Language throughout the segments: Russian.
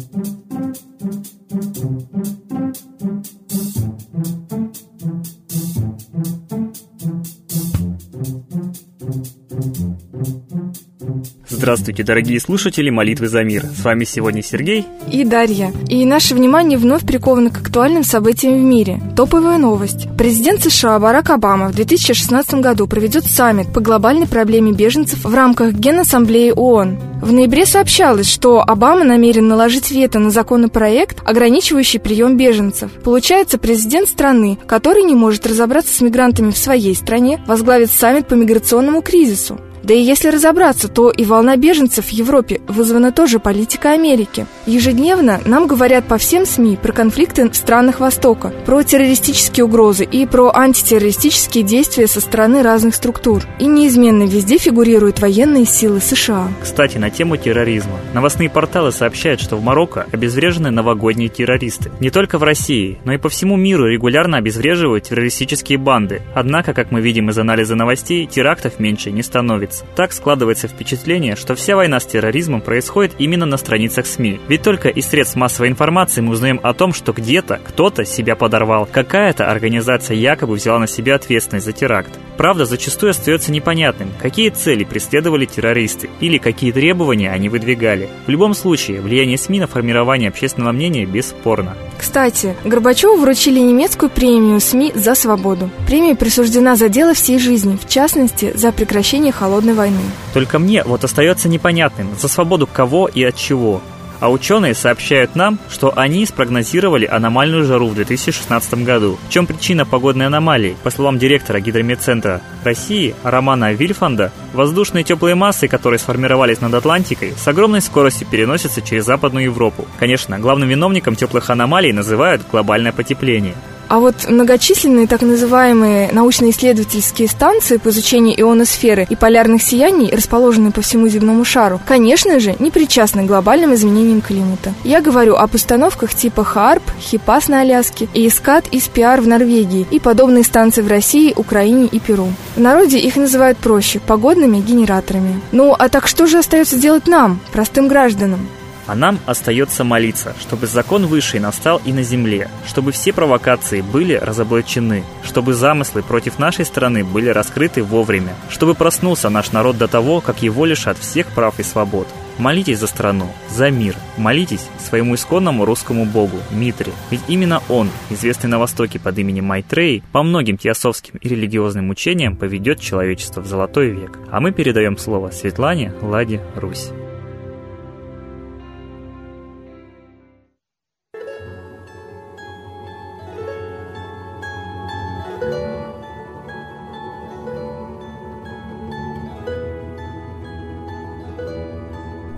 thank you Здравствуйте, дорогие слушатели «Молитвы за мир». С вами сегодня Сергей и Дарья. И наше внимание вновь приковано к актуальным событиям в мире. Топовая новость. Президент США Барак Обама в 2016 году проведет саммит по глобальной проблеме беженцев в рамках Генассамблеи ООН. В ноябре сообщалось, что Обама намерен наложить вето на законопроект, ограничивающий прием беженцев. Получается, президент страны, который не может разобраться с мигрантами в своей стране, возглавит саммит по миграционному кризису. Да и если разобраться, то и волна беженцев в Европе вызвана тоже политикой Америки. Ежедневно нам говорят по всем СМИ про конфликты в странах Востока, про террористические угрозы и про антитеррористические действия со стороны разных структур. И неизменно везде фигурируют военные силы США. Кстати, на тему терроризма. Новостные порталы сообщают, что в Марокко обезврежены новогодние террористы. Не только в России, но и по всему миру регулярно обезвреживают террористические банды. Однако, как мы видим из анализа новостей, терактов меньше не становится страниц. Так складывается впечатление, что вся война с терроризмом происходит именно на страницах СМИ. Ведь только из средств массовой информации мы узнаем о том, что где-то кто-то себя подорвал, какая-то организация якобы взяла на себя ответственность за теракт. Правда, зачастую остается непонятным, какие цели преследовали террористы или какие требования они выдвигали. В любом случае, влияние СМИ на формирование общественного мнения бесспорно. Кстати, Горбачеву вручили немецкую премию СМИ за свободу. Премия присуждена за дело всей жизни, в частности, за прекращение холодной войны. Только мне вот остается непонятным, за свободу кого и от чего. А ученые сообщают нам, что они спрогнозировали аномальную жару в 2016 году. В чем причина погодной аномалии? По словам директора Гидрометцентра России Романа Вильфанда, воздушные теплые массы, которые сформировались над Атлантикой, с огромной скоростью переносятся через Западную Европу. Конечно, главным виновником теплых аномалий называют глобальное потепление. А вот многочисленные так называемые научно-исследовательские станции по изучению ионосферы и полярных сияний, расположенные по всему земному шару, конечно же, не причастны к глобальным изменениям климата. Я говорю об установках типа ХАРП, ХИПАС на Аляске, ИСКАТ и СПИАР в Норвегии и подобные станции в России, Украине и Перу. В народе их называют проще – погодными генераторами. Ну, а так что же остается делать нам, простым гражданам? А нам остается молиться, чтобы закон высший настал и на земле, чтобы все провокации были разоблачены, чтобы замыслы против нашей страны были раскрыты вовремя, чтобы проснулся наш народ до того, как его лишат всех прав и свобод. Молитесь за страну, за мир. Молитесь своему исконному русскому богу, Митре. Ведь именно он, известный на Востоке под именем Майтрей, по многим теософским и религиозным учениям поведет человечество в золотой век. А мы передаем слово Светлане Ладе Русь.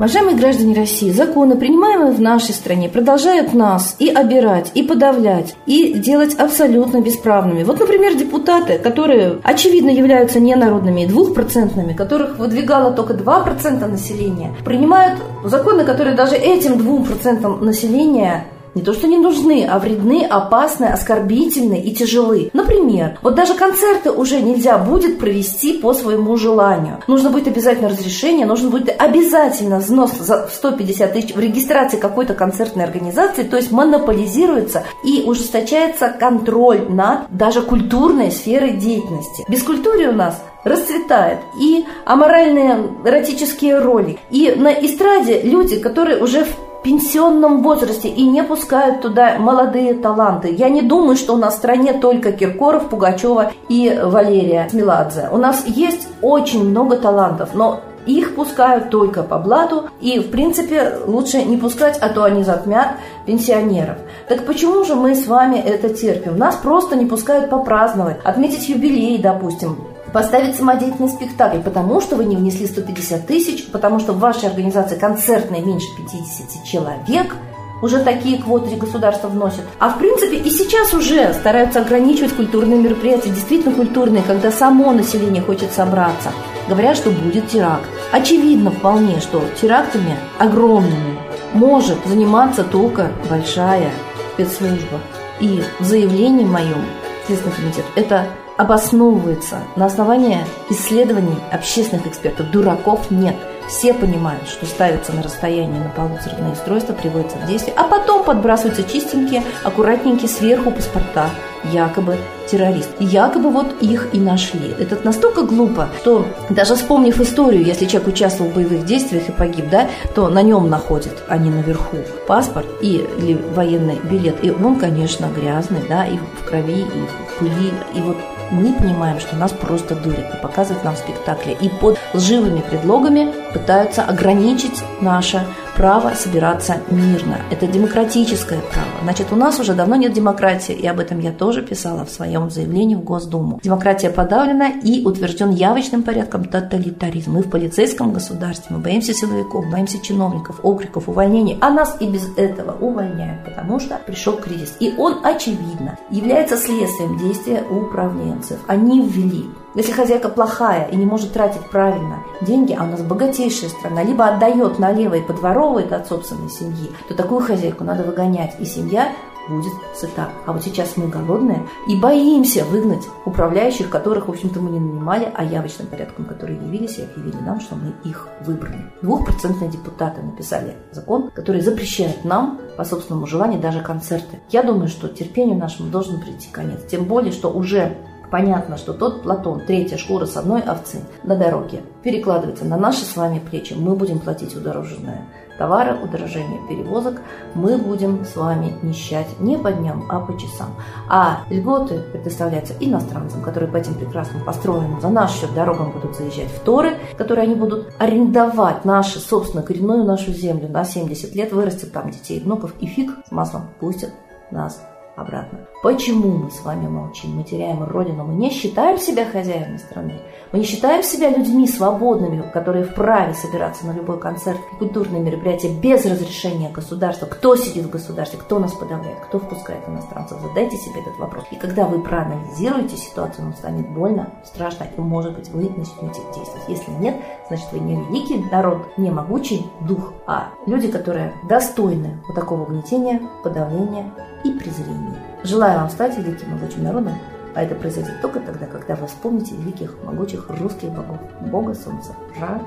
Уважаемые граждане России, законы, принимаемые в нашей стране, продолжают нас и обирать, и подавлять, и делать абсолютно бесправными. Вот, например, депутаты, которые, очевидно, являются ненародными и двухпроцентными, которых выдвигало только 2% населения, принимают законы, которые даже этим двум процентам населения не то что не нужны, а вредны, опасны, оскорбительны и тяжелы. Например, вот даже концерты уже нельзя будет провести по своему желанию. Нужно будет обязательно разрешение, нужно будет обязательно взнос за 150 тысяч в регистрации какой-то концертной организации, то есть монополизируется и ужесточается контроль над даже культурной сферой деятельности. Без культуры у нас расцветает и аморальные эротические роли. И на эстраде люди, которые уже в пенсионном возрасте и не пускают туда молодые таланты. Я не думаю, что у нас в стране только Киркоров, Пугачева и Валерия Смеладзе. У нас есть очень много талантов, но их пускают только по блату, и, в принципе, лучше не пускать, а то они затмят пенсионеров. Так почему же мы с вами это терпим? Нас просто не пускают попраздновать, отметить юбилей, допустим поставить самодеятельный спектакль, потому что вы не внесли 150 тысяч, потому что в вашей организации концертной меньше 50 человек, уже такие квоты государство вносит. А в принципе и сейчас уже стараются ограничивать культурные мероприятия, действительно культурные, когда само население хочет собраться. Говорят, что будет теракт. Очевидно вполне, что терактами огромными может заниматься только большая спецслужба. И в заявлении моем Следственный комитет это обосновывается на основании исследований общественных экспертов. Дураков нет. Все понимают, что ставится на расстоянии на полу взрывные устройства, приводится в действие, а потом подбрасываются чистенькие, аккуратненькие сверху паспорта якобы террорист. Якобы вот их и нашли. Это настолько глупо, что даже вспомнив историю, если человек участвовал в боевых действиях и погиб, да, то на нем находят, а не наверху, паспорт и, или военный билет. И он, конечно, грязный, да, и в крови, и в пыли. И вот мы понимаем, что нас просто дурят и показывают нам спектакли. И под лживыми предлогами пытаются ограничить наше право собираться мирно. Это демократическое право. Значит, у нас уже давно нет демократии, и об этом я тоже писала в своем заявлении в Госдуму. Демократия подавлена и утвержден явочным порядком тоталитаризм. Мы в полицейском государстве, мы боимся силовиков, боимся чиновников, окриков, увольнений, а нас и без этого увольняют, потому что пришел кризис. И он, очевидно, является следствием действия управленцев. Они ввели если хозяйка плохая и не может тратить правильно деньги, а у нас богатейшая страна, либо отдает налево и подворовывает от собственной семьи, то такую хозяйку надо выгонять, и семья будет сыта. А вот сейчас мы голодные и боимся выгнать управляющих, которых, в общем-то, мы не нанимали, а явочным порядком, которые явились и объявили нам, что мы их выбрали. Двухпроцентные депутаты написали закон, который запрещает нам по собственному желанию даже концерты. Я думаю, что терпению нашему должен прийти конец. Тем более, что уже Понятно, что тот Платон, третья шкура с одной овцы на дороге, перекладывается на наши с вами плечи. Мы будем платить удороженное товары, удорожение перевозок. Мы будем с вами нищать не по дням, а по часам. А льготы предоставляются иностранцам, которые по этим прекрасным построенным за наш счет дорогам будут заезжать в Торы, которые они будут арендовать нашу, собственно, коренную нашу землю на 70 лет, вырастет там детей, внуков и фиг с маслом пустят нас обратно. Почему мы с вами молчим? Мы теряем родину, мы не считаем себя хозяевами страны. Мы не считаем себя людьми свободными, которые вправе собираться на любой концерт и культурные мероприятия без разрешения государства. Кто сидит в государстве, кто нас подавляет, кто впускает иностранцев? Задайте себе этот вопрос. И когда вы проанализируете ситуацию, вам станет больно, страшно, и, может быть, вы начнете действовать. Если нет, значит, вы не великий народ, не могучий дух, а люди, которые достойны вот такого угнетения, подавления и презрения. Желаю вам стать великим могучим народом, а это произойдет только тогда, когда вы вспомните великих, могучих русских богов. Бога Солнца, Ра,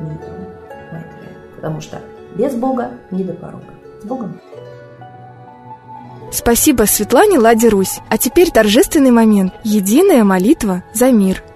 Митра, Майтрея. Потому что без Бога не до порога. С Богом! Спасибо Светлане Ладе Русь. А теперь торжественный момент. Единая молитва за мир –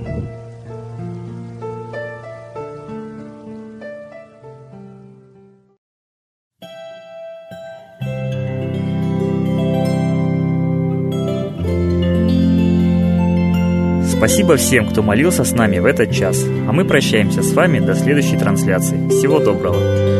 Спасибо всем, кто молился с нами в этот час. А мы прощаемся с вами до следующей трансляции. Всего доброго.